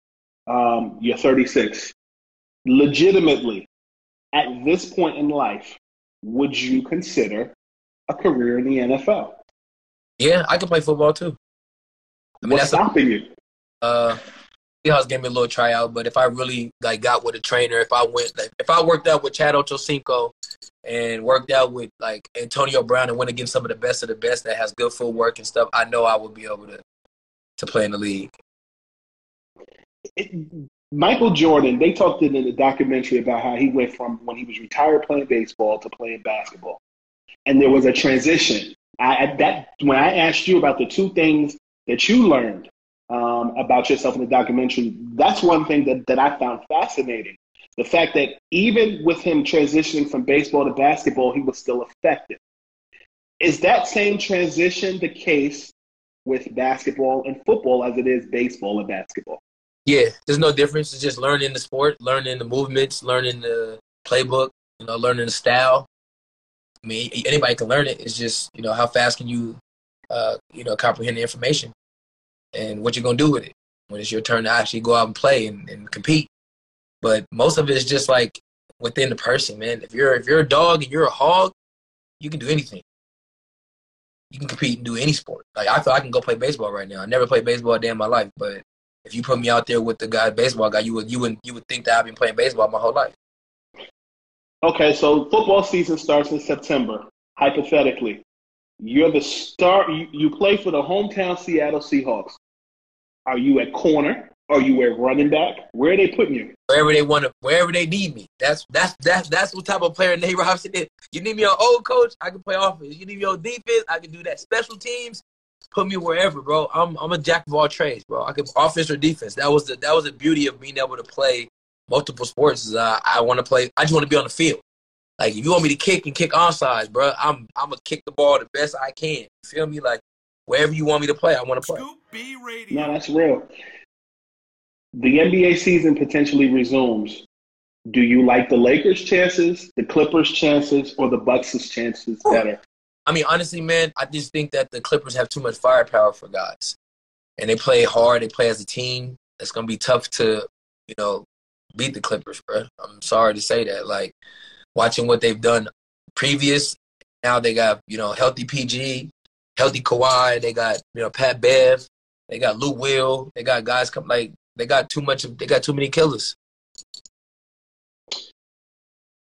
Um, you're 36. Legitimately, at this point in life, would you consider a career in the NFL? Yeah, I could play football too. I mean, What's stopping a, you? Uh, Seahawks gave me a little tryout, but if I really like got with a trainer, if I went, like, if I worked out with Chad Ochocinco and worked out with like Antonio Brown and went against some of the best of the best that has good footwork and stuff, I know I would be able to to play in the league. It, Michael Jordan, they talked in the documentary about how he went from when he was retired playing baseball to playing basketball, and there was a transition. I, that when I asked you about the two things that you learned um, about yourself in the documentary, that's one thing that, that I found fascinating. The fact that even with him transitioning from baseball to basketball, he was still effective. Is that same transition the case with basketball and football as it is baseball and basketball? Yeah, there's no difference. It's just learning the sport, learning the movements, learning the playbook, you know, learning the style. I mean, anybody can learn it. It's just, you know, how fast can you, uh, you know, comprehend the information and what you're gonna do with it when it's your turn to actually go out and play and, and compete. But most of it is just like within the person, man. If you're if you're a dog and you're a hog, you can do anything. You can compete and do any sport. Like I feel I can go play baseball right now. I never played baseball a day in my life, but if you put me out there with the guy baseball guy, you would you would you would think that I've been playing baseball my whole life. Okay, so football season starts in September. Hypothetically, you're the star. You, you play for the hometown Seattle Seahawks. Are you at corner? Are you at running back? Where are they putting you? Wherever they want to, wherever they need me. That's that's that's that's what type of player Nate Robinson is. You need me on old coach, I can play offense. You need me on defense, I can do that. Special teams, put me wherever, bro. I'm I'm a jack of all trades, bro. I can offense or defense. That was the that was the beauty of being able to play multiple sports. Is uh, I want to play. I just want to be on the field. Like if you want me to kick and kick on onside, bro, I'm I'm gonna kick the ball the best I can. You feel me? Like wherever you want me to play, I want to play. Scoop B Radio. No, that's real. The NBA season potentially resumes. Do you like the Lakers' chances, the Clippers' chances, or the Bucks' chances better? I mean, honestly, man, I just think that the Clippers have too much firepower for guys, and they play hard. They play as a team. It's gonna be tough to, you know, beat the Clippers, bro. I'm sorry to say that. Like watching what they've done previous, now they got you know healthy PG, healthy Kawhi. They got you know Pat Bev. They got Lou Will. They got guys come like they got too much. They got too many killers.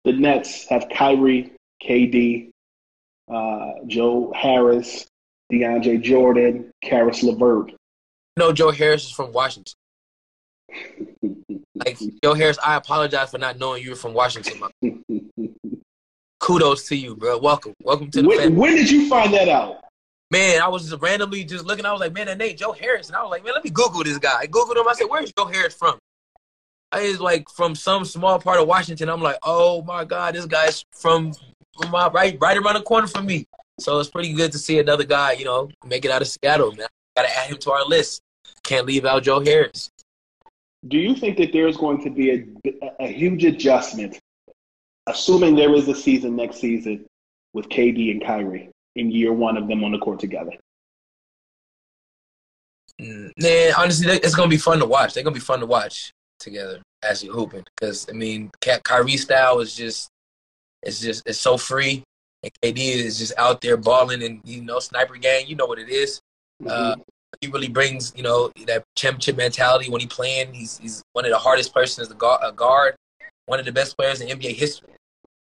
The Nets have Kyrie, KD, uh, Joe Harris, DeAndre Jordan, Caris LeVert. No, Joe Harris is from Washington. like *laughs* Joe Harris, I apologize for not knowing you were from Washington. *laughs* Kudos to you, bro. Welcome, welcome to the when, family. When did you find that out? Man, I was just randomly just looking. I was like, man, that name Joe Harris, and I was like, man, let me Google this guy. I googled him. I said, where's Joe Harris from? I is like from some small part of Washington. I'm like, oh my god, this guy's from from my right right around the corner from me. So it's pretty good to see another guy, you know, make it out of Seattle. Man, gotta add him to our list. Can't leave out Joe Harris. Do you think that there's going to be a, a huge adjustment, assuming there is a season next season, with KD and Kyrie in year one of them on the court together? Man, honestly, it's gonna be fun to watch. They're gonna be fun to watch together as you hooping. Because I mean, Kyrie style is just, it's just, it's so free, and KD is just out there balling and you know sniper game. You know what it is. Mm-hmm. Uh, he really brings you know that championship mentality when he playing. He's he's one of the hardest persons as a guard, one of the best players in NBA history.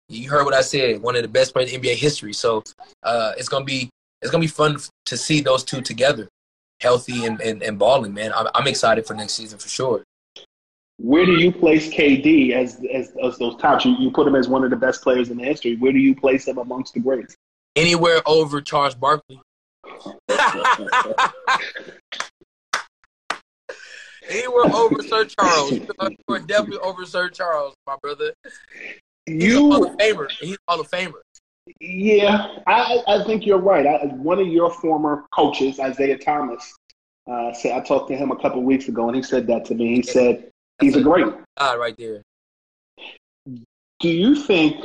You heard what I said. One of the best players in NBA history. So uh, it's gonna be it's gonna be fun to see those two together healthy and, and, and balling, man. I'm, I'm excited for next season for sure. Where do you place KD as, as, as those tops? You, you put him as one of the best players in the history. Where do you place him amongst the greats? Anywhere over Charles Barkley. *laughs* Anywhere over Sir Charles. You're definitely over Sir Charles, my brother. He's you, a Hall of Famer. He's Hall of Famer. Yeah, I, I think you're right. I, one of your former coaches, Isaiah Thomas, uh, said I talked to him a couple weeks ago, and he said that to me. He said he's a great. Ah, right there. Do you think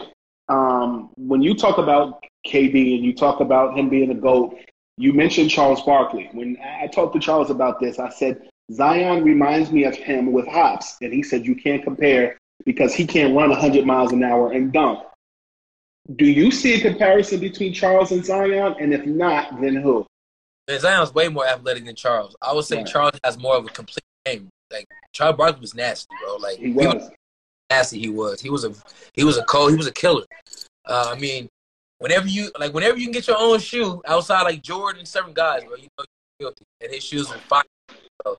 um, when you talk about KD and you talk about him being a goat, you mentioned Charles Barkley. When I talked to Charles about this, I said Zion reminds me of him with hops, and he said you can't compare because he can't run 100 miles an hour and dunk. Do you see a comparison between Charles and Zion? And if not, then who? Man, Zion's way more athletic than Charles. I would say Charles has more of a complete game. Like Charles Barkley was nasty, bro. Like he was. he was, nasty. He was. He was a he was a cold. He was a killer. Uh, I mean, whenever you like, whenever you can get your own shoe outside, like Jordan and certain guys, bro, you know you're guilty, and his shoes were fire. So,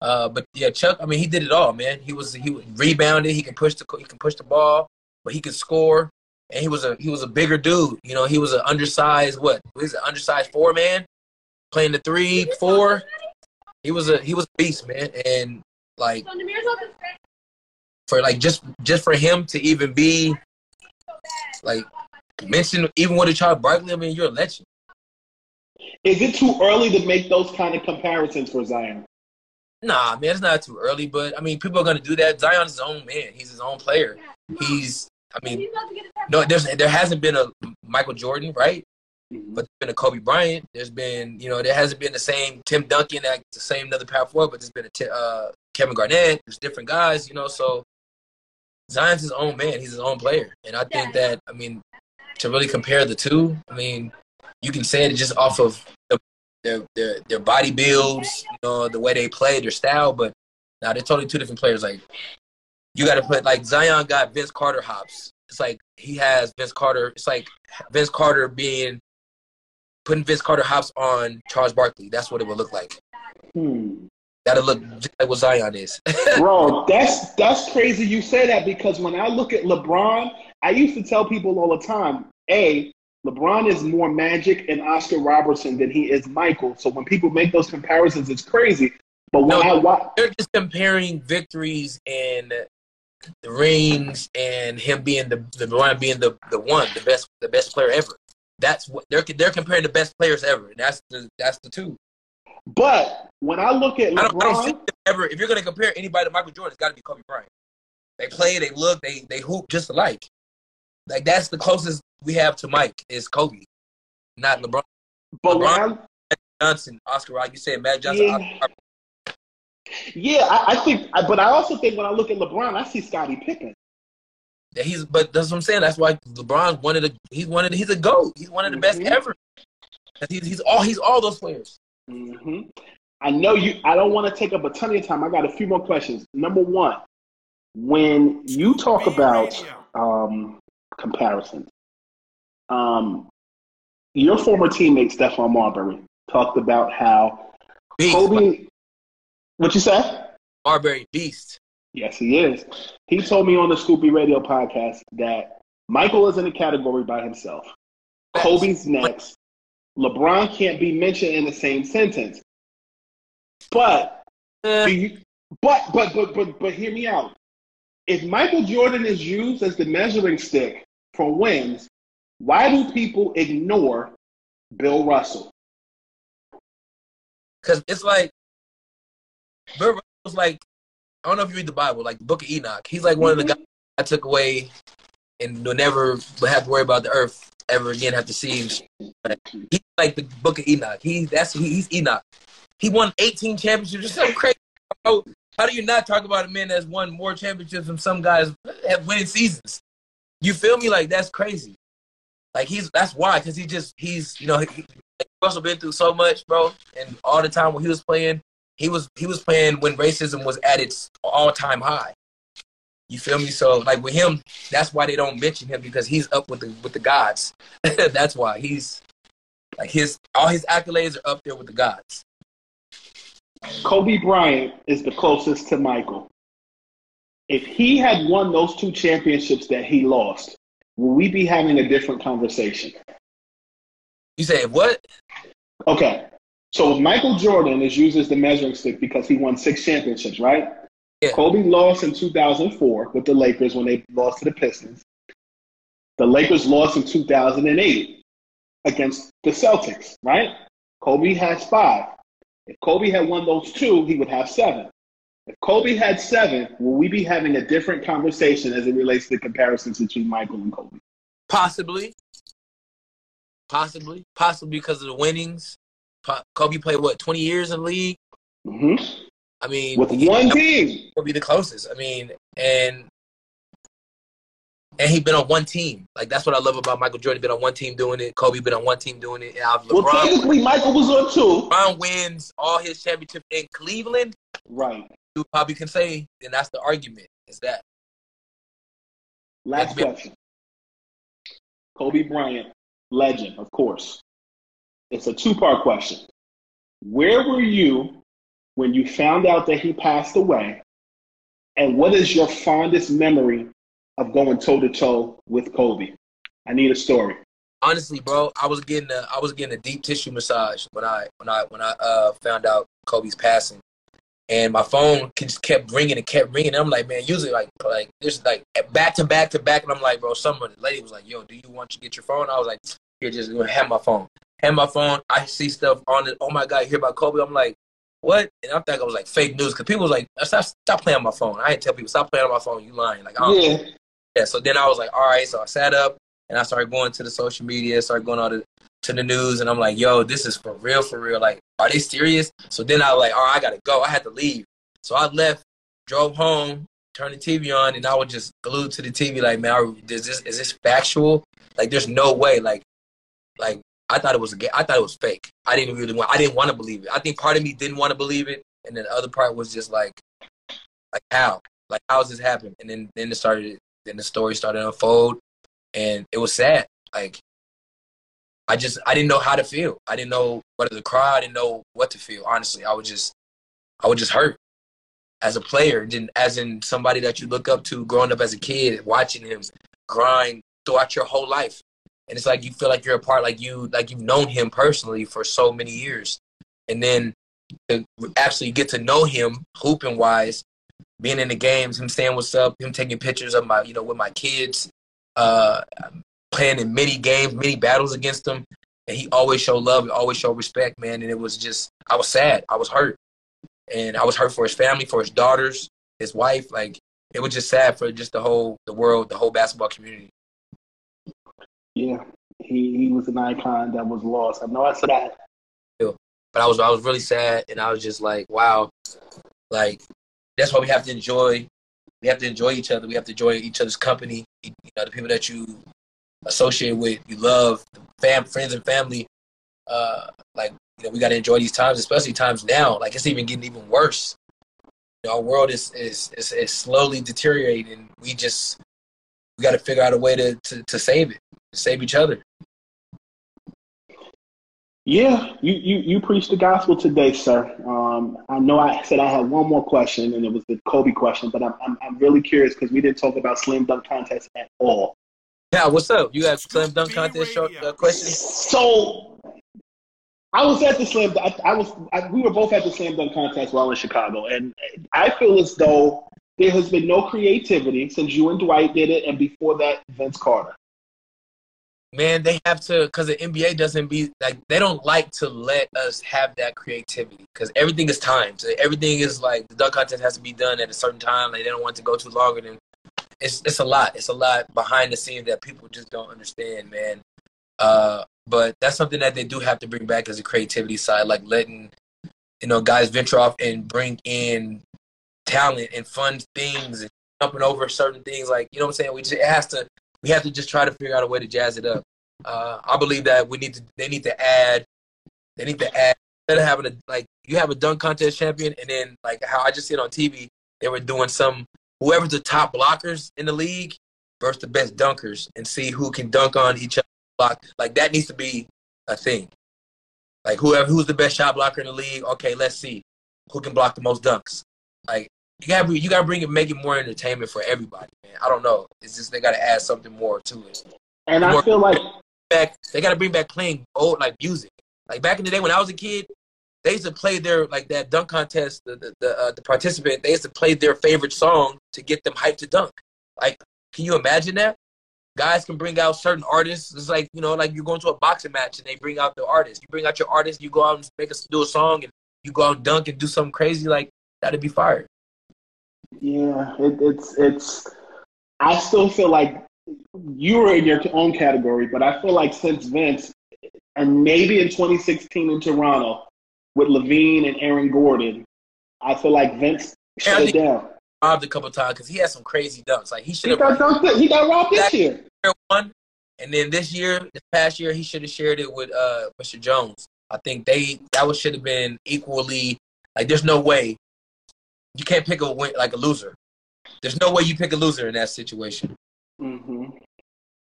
uh, but yeah, Chuck. I mean, he did it all, man. He was he rebounded. He can push the he can push the ball, but he can score and he was a he was a bigger dude. You know, he was an undersized what? He's an undersized four man, playing the three, four. He was a he was a beast, man. And like for like just just for him to even be like mentioned even with a Charles Barkley, I mean you're a legend. Is it too early to make those kind of comparisons for Zion? Nah, man, it's not too early, but I mean people are gonna do that. Zion's his own man. He's his own player. He's I mean, no, there's there hasn't been a Michael Jordan, right? Mm-hmm. But there's been a Kobe Bryant. There's been, you know, there hasn't been the same Tim Duncan, that the same another power forward, but there's been a uh, Kevin Garnett. There's different guys, you know. So Zion's his own man. He's his own player, and I think that I mean to really compare the two, I mean, you can say it just off of the, their their their body builds, you know, the way they play, their style, but now they're totally two different players. Like you got to put like Zion got Vince Carter hops. It's like he has Vince Carter. It's like Vince Carter being putting Vince Carter hops on Charles Barkley. That's what it would look like. Hmm. That'll look just like what Zion is. *laughs* Bro, that's that's crazy you say that because when I look at LeBron, I used to tell people all the time, A, LeBron is more magic and Oscar Robertson than he is Michael. So when people make those comparisons, it's crazy. But when no, I watch, they're just comparing victories and the rings and him being the the one being the the one, the best the best player ever. That's what they're they're comparing the best players ever. That's the that's the two. But when I look at LeBron, I don't, I don't ever if you're going to compare anybody to Michael Jordan, it's got to be Kobe Bryant. They play, they look, they they hoop just alike. Like that's the closest we have to Mike is Kobe, not LeBron. But LeBron, Johnson, Oscar, like you said, Magic Johnson, yeah. Oscar, yeah, I, I think, but I also think when I look at LeBron, I see Scottie Pippen. Yeah, he's, but that's what I'm saying. That's why LeBron's one of the, he's one of the, he's a goat. He's one of the best mm-hmm. ever. He's, he's all, he's all those players. Mm-hmm. I know you. I don't want to take up a ton of your time. I got a few more questions. Number one, when you talk about um, comparisons, um, your former teammate Stephon Marbury talked about how Kobe. What you say? Marbury Beast. Yes, he is. He told me on the Scoop B Radio podcast that Michael is in a category by himself. Kobe's next. LeBron can't be mentioned in the same sentence. But, uh, you, but, but, but, but, but, hear me out. If Michael Jordan is used as the measuring stick for wins, Why do people ignore Bill Russell? Because it's like Bill Russell's like I don't know if you read the Bible, like the Book of Enoch. He's like one mm-hmm. of the mm-hmm. guys I took away and will never have to worry about the earth ever again. Have to see him. He's like the Book of Enoch. He that's he, he's Enoch. He won 18 championships. It's so crazy. How, do you not talk about a man that's won more championships than some guys have winning seasons? You feel me? Like that's crazy. Like he's that's why because he just he's you know he, Russell been through so much, bro, and all the time when he was playing, he was he was playing when racism was at its all time high. You feel me? So like with him, that's why they don't mention him because he's up with the with the gods. *laughs* that's why he's like his all his accolades are up there with the gods. Kobe Bryant is the closest to Michael. If he had won those two championships that he lost, will we be having a different conversation? You say what? Okay. So Michael Jordan is used as the measuring stick because he won six championships, right? Yeah. Kobe lost in 2004 with the Lakers when they lost to the Pistons. The Lakers lost in 2008 against the Celtics, right? Kobe has five. If Kobe had won those two, he would have seven. If Kobe had seven, will we be having a different conversation as it relates to the comparisons between Michael and Kobe? Possibly. Possibly. Possibly because of the winnings. Kobe played, what, 20 years in the league? Mm-hmm. I mean, with one team, would be the closest. I mean, and and he been on one team. Like that's what I love about Michael Jordan. Been on one team doing it. Kobe been on one team doing it. And well, technically, Michael was on two. LeBron wins all his championships in Cleveland. Right. You probably can say, then that's the argument. Is that last question? Kobe Bryant, legend, of course. It's a two-part question. Where were you when you found out that he passed away? And what is your fondest memory of going toe to toe with Kobe? I need a story. Honestly, bro, I was getting a I was getting a deep tissue massage when I when I when I uh, found out Kobe's passing, and my phone just kept ringing and kept ringing. And I'm like, man, usually like like there's like back to back to back, and I'm like, bro, someone lady was like, yo, do you want to get your phone? I was like, here, just have my phone. Have my phone. I see stuff on it. Oh my god, hear about Kobe? I'm like, what? And I think I was like fake news because people was like, stop, stop playing on my phone. I didn't tell people stop playing on my phone. You lying? Like, I yeah. Yeah. So then I was like, all right. So I sat up and I started going to the social media, started going on to, to the news, and I'm like, yo, this is for real, for real. Like, are they serious? So then I was like, all right, I gotta go. I had to leave. So I left, drove home, turned the TV on, and I was just glued to the TV. Like, man, is this is this factual? Like, there's no way. Like, like I thought it was a, I thought it was fake. I didn't really want. I didn't want to believe it. I think part of me didn't want to believe it, and then the other part was just like, like how, like how's this happen? And then then it started. Then the story started to unfold, and it was sad. Like I just I didn't know how to feel. I didn't know whether to cry. I didn't know what to feel. Honestly, I was just I was just hurt as a player, didn't as in somebody that you look up to growing up as a kid, watching him grind throughout your whole life and it's like you feel like you're a part, like you like you've known him personally for so many years, and then to actually get to know him hooping wise, being in the games, him saying what's up, him taking pictures of my you know with my kids, uh, playing in many games, many battles against him, and he always showed love, always showed respect, man. And it was just I was sad, I was hurt, and I was hurt for his family, for his daughters, his wife, like. It was just sad for just the whole the world, the whole basketball community. Yeah, he he was an icon that was lost. I know I said that. But I was I was really sad, and I was just like, wow, like that's why we have to enjoy. We have to enjoy each other. We have to enjoy each other's company. You know, the people that you associate with, you love, fam, friends and family. Uh, like you know, we got to enjoy these times, especially times now. Like it's even getting even worse. You know, our world is is is, is slowly deteriorating. We just we got to figure out a way to, to, to save it, to save each other. Yeah, you, you, you preached the gospel today, sir. Um, I know I said I had one more question, and it was the Kobe question, but I'm, I'm, I'm really curious because we didn't talk about slam dunk contest at all. Yeah, what's up? You got slam dunk contest short uh, questions? So I was at the slam. I, I was. I, we were both at the slam dunk contest while in Chicago, and I feel as though there has been no creativity since you and Dwight did it, and before that, Vince Carter. man, they have to because the NBA doesn't be like they don't like to let us have that creativity because everything is timed. Everything is like the dunk contest has to be done at a certain time. Like they don't want to go too longer than. It's it's a lot. It's a lot behind the scenes that people just don't understand, man. Uh, but that's something that they do have to bring back as a creativity side, like letting you know guys venture off and bring in talent and fun things and jumping over certain things. Like you know what I'm saying. We just has to we have to just try to figure out a way to jazz it up. Uh, I believe that we need to. They need to add. They need to add instead of having a like you have a dunk contest champion, and then like how I just see it on TV, they were doing some whoever's the top blockers in the league versus the best dunkers, and see who can dunk on each other. Block like that needs to be a thing. Like whoever who's the best shot blocker in the league. Okay, let's see who can block the most dunks. Like you gotta you gotta bring it, make it more entertainment for everybody, man. I don't know. It's just they gotta add something more to it. And more, I feel like back they gotta bring back playing old like music. Like back in the day when I was a kid, they used to play their like that dunk contest. The the the, uh, the participant they used to play their favorite song to get them hyped to dunk. Like, can you imagine that? Guys can bring out certain artists. It's like you know, like you're going to a boxing match and they bring out the artist. You bring out your artist. You go out and make us do a song and you go out and dunk and do something crazy. Like that'd be fired. Yeah, it, it's it's. I still feel like you were in your own category, but I feel like since Vince, and maybe in 2016 in Toronto with LaVine and Aaron Gordon, I feel like Vince shut it down. Robbed a couple times because he had some crazy dunks. Like he should He have. got, dunked- he got robbed this year. One, and then this year, this past year, he should have shared it with uh, Mr. Jones. I think they that was should have been equally. Like, there's no way you can't pick a win like a loser. There's no way you pick a loser in that situation. hmm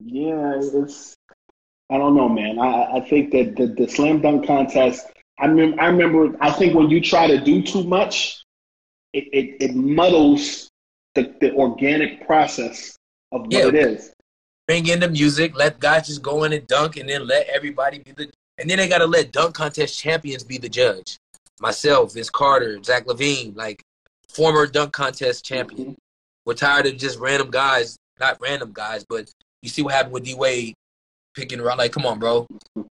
Yeah, it's. I don't know, man. I, I think that the, the slam dunk contest. I remember. I remember. I think when you try to do too much, it it, it muddles the, the organic process of what Yeah. it is. Bring in the music, let guys just go in and dunk, and then let everybody be the. And then they got to let dunk contest champions be the judge. Myself, Vince Carter, Zach LaVine, like former dunk contest champion. We're tired of just random guys, not random guys, but you see what happened with D Wade picking around. Like, come on, bro,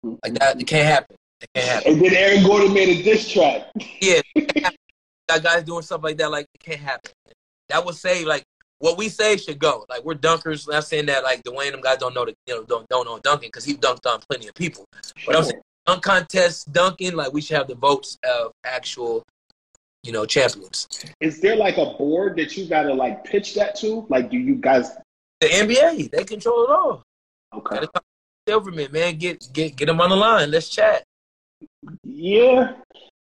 like that. It can't happen. It can't happen. And then Aaron Gordon made a diss track. Yeah, that guys doing stuff like that. Like, it can't happen. That would say like what we say should go. Like we're dunkers. Not saying that like Dwyane and them guys don't know the you know don't don't know dunking because he dunked on plenty of people. But I'm saying dunk contest dunking like we should have the votes of actual you know champions. Is there like a board that you gotta like pitch that to? Like, do you guys? The NBA they control it all. Okay. Gotta to Silverman man, get get get them on the line. Let's chat. Yeah,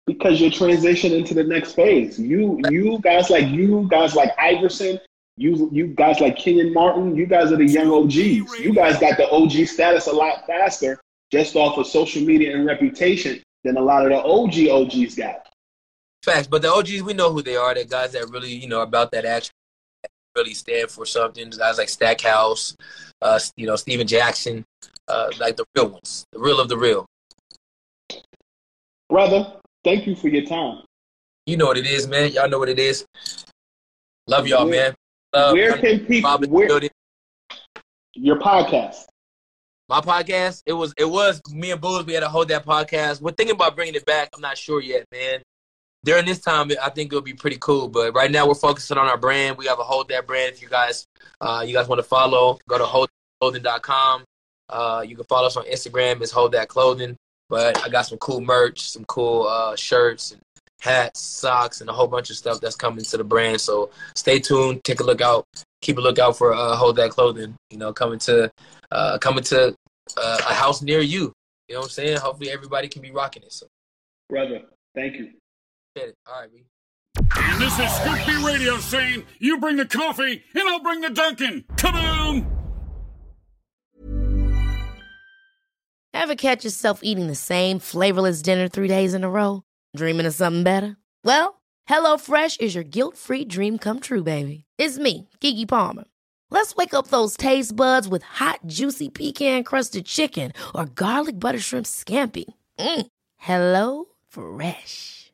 because you're transitioning to the next phase. You you guys like you guys like Iverson. You you guys like Kenyon Martin. You guys are the young OGs. You guys got the OG status a lot faster just off of social media and reputation than a lot of the OG OGs got. Facts, but the OGs we know who they are. The guys that really you know about that action, really stand for something. Guys like Stackhouse, uh, you know Stephen Jackson, uh, like the real ones, the real of the real. Brother, thank you for your time. You know what it is, man. Y'all know what it is. Love y'all, Where- man. Love, where can people- Bob in the where- Your podcast. My podcast, it was it was me and Booz. We had to hold that podcast. We're thinking about bringing it back. I'm not sure yet, man. During this time, I think it'll be pretty cool. But right now, we're focusing on our brand. We have a hold that brand. If you guys, uh, you guys want to follow, go to holdclothing.com. Uh, you can follow us on Instagram. It's hold that clothing. But I got some cool merch, some cool uh, shirts and hats, socks, and a whole bunch of stuff that's coming to the brand. So stay tuned. Take a look out. Keep a lookout for uh, hold that clothing. You know, coming to uh, coming to uh, a house near you. You know what I'm saying? Hopefully everybody can be rocking it. So, Brother, thank you. Get it. All right, B. And this is Scoop B Radio saying, you bring the coffee and I'll bring the Dunkin'. Come on! Ever catch yourself eating the same flavorless dinner three days in a row? Dreaming of something better? Well, HelloFresh is your guilt free dream come true, baby. It's me, Keke Palmer. Let's wake up those taste buds with hot, juicy pecan crusted chicken or garlic butter shrimp scampi. Mm. Hello Fresh.